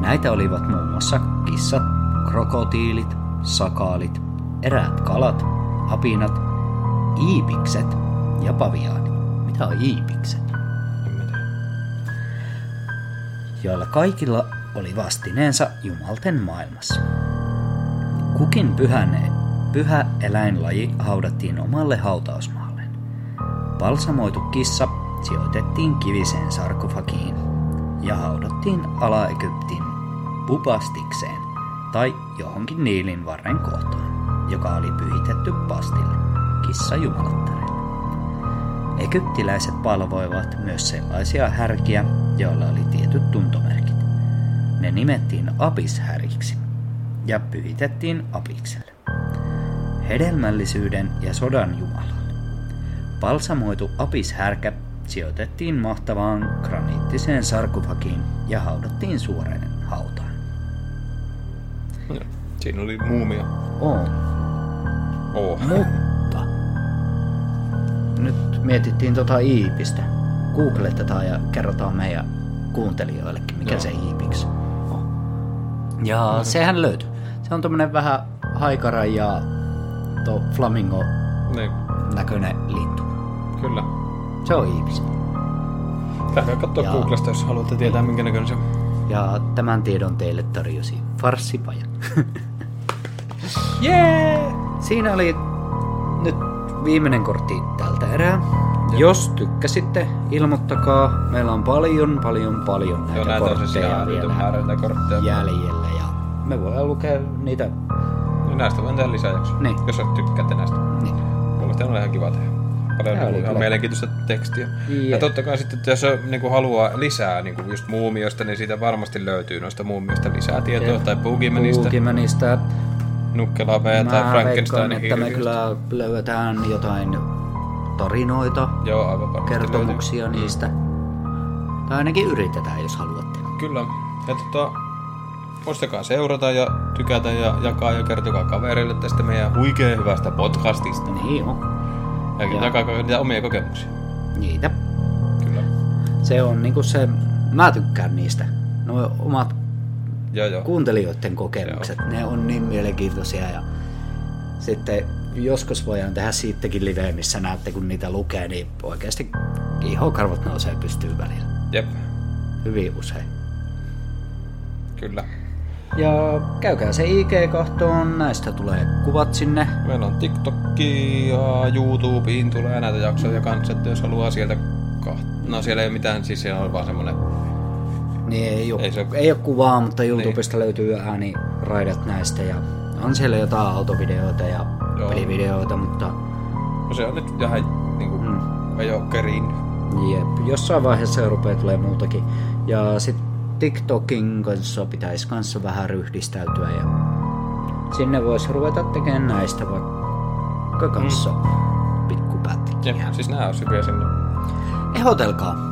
Näitä olivat muun muassa kissat, krokotiilit, sakaalit, eräät kalat, apinat, iipikset ja paviaanit. Mitä on iipikset? Joilla kaikilla oli vastineensa jumalten maailmassa. Kukin pyhän, pyhä eläinlaji haudattiin omalle hautausmaalleen. Balsamoitu kissa sijoitettiin kiviseen sarkofagiin ja haudattiin ala-Egyptin pupastikseen tai johonkin Niilin varren kohtaan, joka oli pyhitetty pastille, kissa jumalattarelle. Egyptiläiset palvoivat myös sellaisia härkiä, joilla oli tietyt tuntomerkit. Ne nimettiin apishäriksi ja pyhitettiin apikselle. Hedelmällisyyden ja sodan jumalalle. Palsamoitu apishärkä sijoitettiin mahtavaan graniittiseen sarkofagiin ja haudattiin suoreen hautaan. Joo. Siinä oli muumia. On. Oh. Mutta nyt mietittiin tota Iipistä. Googletetaan ja kerrotaan meidän kuuntelijoillekin, mikä Joo. se Iipiksi on. Ja sehän löytyy. Se on tommonen vähän haikara ja to flamingo Niin, näköinen lintu. kyllä. Se on Iipis. Käykää katsoa Joo. Googlesta, jos haluatte tietää, minkä näköinen se on. Ja tämän tiedon teille tarjosi Farssipaja. Jee! Siinä oli nyt viimeinen kortti tältä erää. Jos tykkäsitte, ilmoittakaa. Meillä on paljon, paljon, paljon näitä, Joo, näitä siis kortteja vielä kortteja. jäljellä. Ja me voidaan lukea niitä. Ja näistä voin tehdä lisäjakso. Niin. Jos tykkäätte näistä. Niin. Mun mielestä on ihan kiva tehdä. Paljon niinku, ihan mielenkiintoista tekstiä. Jep. Ja totta kai sitten, jos niinku haluaa lisää niinku just muumiosta, niin siitä varmasti löytyy noista muumiosta lisää tietoa. Jep. Tai Boogiemanista, Boogiemanista. Nukkelavea tai Frankensteinin että me kyllä löydetään jotain tarinoita, Joo, aivan kertomuksia niistä. Tai ainakin yritetään, jos haluatte. löytyy. Kyllä. Ja tota, muistakaa seurata ja tykätä ja jakaa ja kertokaa kavereille tästä meidän huikean hyvästä podcastista. Niin on. Ja, Ja- jakakaa niitä omia kokemuksia. Niitä. Kyllä. Se on niinku se, mä tykkään niistä. Nuo omat Joo, joo. kuuntelijoiden kokemukset, ne on niin mielenkiintoisia ja sitten joskus voidaan tehdä siitäkin live, missä näette kun niitä lukee, niin oikeasti ihokarvat nousee pystyyn välillä. Jep. Hyvin usein. Kyllä. Ja käykää se IG kahtoon, näistä tulee kuvat sinne. Meillä on TikTokki ja YouTubeen tulee näitä jaksoja kanssa, että jos haluaa sieltä kaht- No siellä ei ole mitään, siis siellä on vaan semmonen... Niin ei ole, Ei se- ei ole kuvaa, mutta YouTubesta löytyy ääniraidat näistä ja on siellä jotain autovideoita ja Joo. pelivideoita, mutta No se on nyt vähän niinku... Mm. Mm. Ei oo kerin. Jep, jossain vaiheessa se rupeaa tulee muutakin. Ja sitten TikTokin kanssa pitäisi kanssa vähän ryhdistäytyä ja sinne voisi ruveta tekemään näistä vaikka kanssa mm. Jep, pikkupätkiä. siis nää on hyviä sinne. Ehdotelkaa.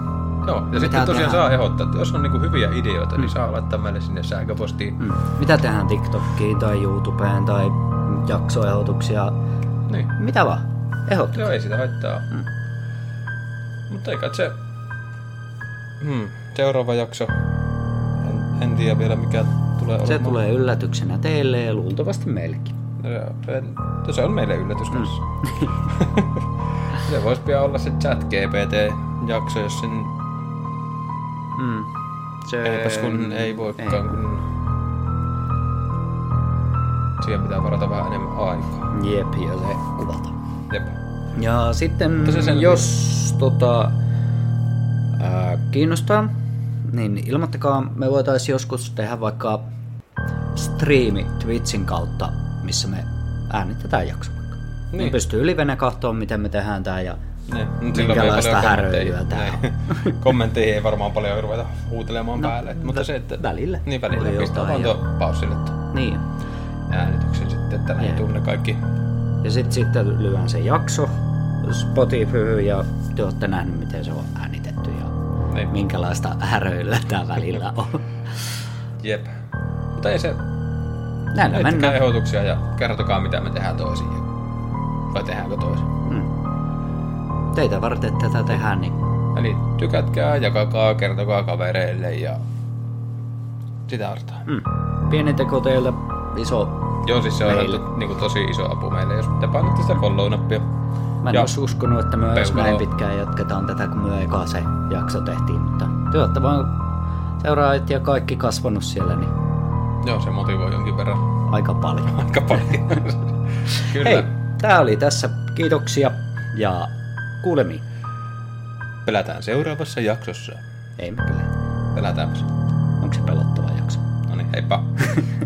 Joo, ja Mitä sitten tosiaan tehdään? saa ehdottaa, että jos on niinku hyviä ideoita, niin saa laittaa meille sinne sähköpostiin. Mm. Mitä tehdään TikTokiin tai YouTubeen tai jaksoehdotuksia, Niin. mitä vaan. Ehdottakaa. Joo, ei sitä haittaa. Mm. Mm. Mutta eikä se... Hmm. Seuraava jakso. En, en tiedä vielä mikä tulee Se olemaan. tulee yllätyksenä teille ja luultavasti meillekin. No, se on meille yllätys Mm. kanssa. se voisi pian olla se chat GPT-jakso, jos sen... Mm. Se... Eipäs kun ei voikaan, kun... Siihen pitää varata vähän enemmän aikaa. Jep, ja se kuvata. Jep. Ja sitten, se jos tota, ää, kiinnostaa, niin ilmoittakaa, me voitaisiin joskus tehdä vaikka striimi Twitchin kautta, missä me äänitetään jakso. Niin. Niin. pystyy livenä katsoa, miten me tehdään tää ja Ne, silloin ei minkälaista häröilyä kommentteja. tää Ne. Kommentteihin ei varmaan paljon ruveta huutelemaan No, päälle. Mutta vä- se, että... välillä. Niin välillä pistää vaan tuo paussille Niin. äänityksen sitten, että näin tunne kaikki. Ja sitten sitten lyön se jakso Spotify ja te olette nähneet, miten se on äänitetty ja Niin. minkälaista häröilyä tää välillä on. Jep. Mutta ei se... Näillä mennään. ehdotuksia ja kertokaa mitä me tehdään toisin. Vai tehdäänkö toisin. Mm. Teitä varten tätä tehdään, niin Eli tykätkää, jakakaa, kertokaa kavereille ja sitä artaa. mm. pieni teko teiltä, iso. Joo, siis se on Meille. niin kuin, tosi iso apu meille, jos te painatte sitä follow-nappia. Mä en Ja olisi uskonut, että me edes näin pitkään jatketaan tätä, kun me eka se jakso tehtiin, mutta te olette vaan seuraajat ja kaikki kasvanut siellä, niin Joo, se motivoi jonkin verran. aika paljon. Aika paljon. Kyllä. Hei, tää oli tässä. Kiitoksia ja kuulemiin. Pelätään seuraavassa jaksossa. Ei me kyllä. Pelätäänpä. Onko se pelottava jakso? No niin, heippa.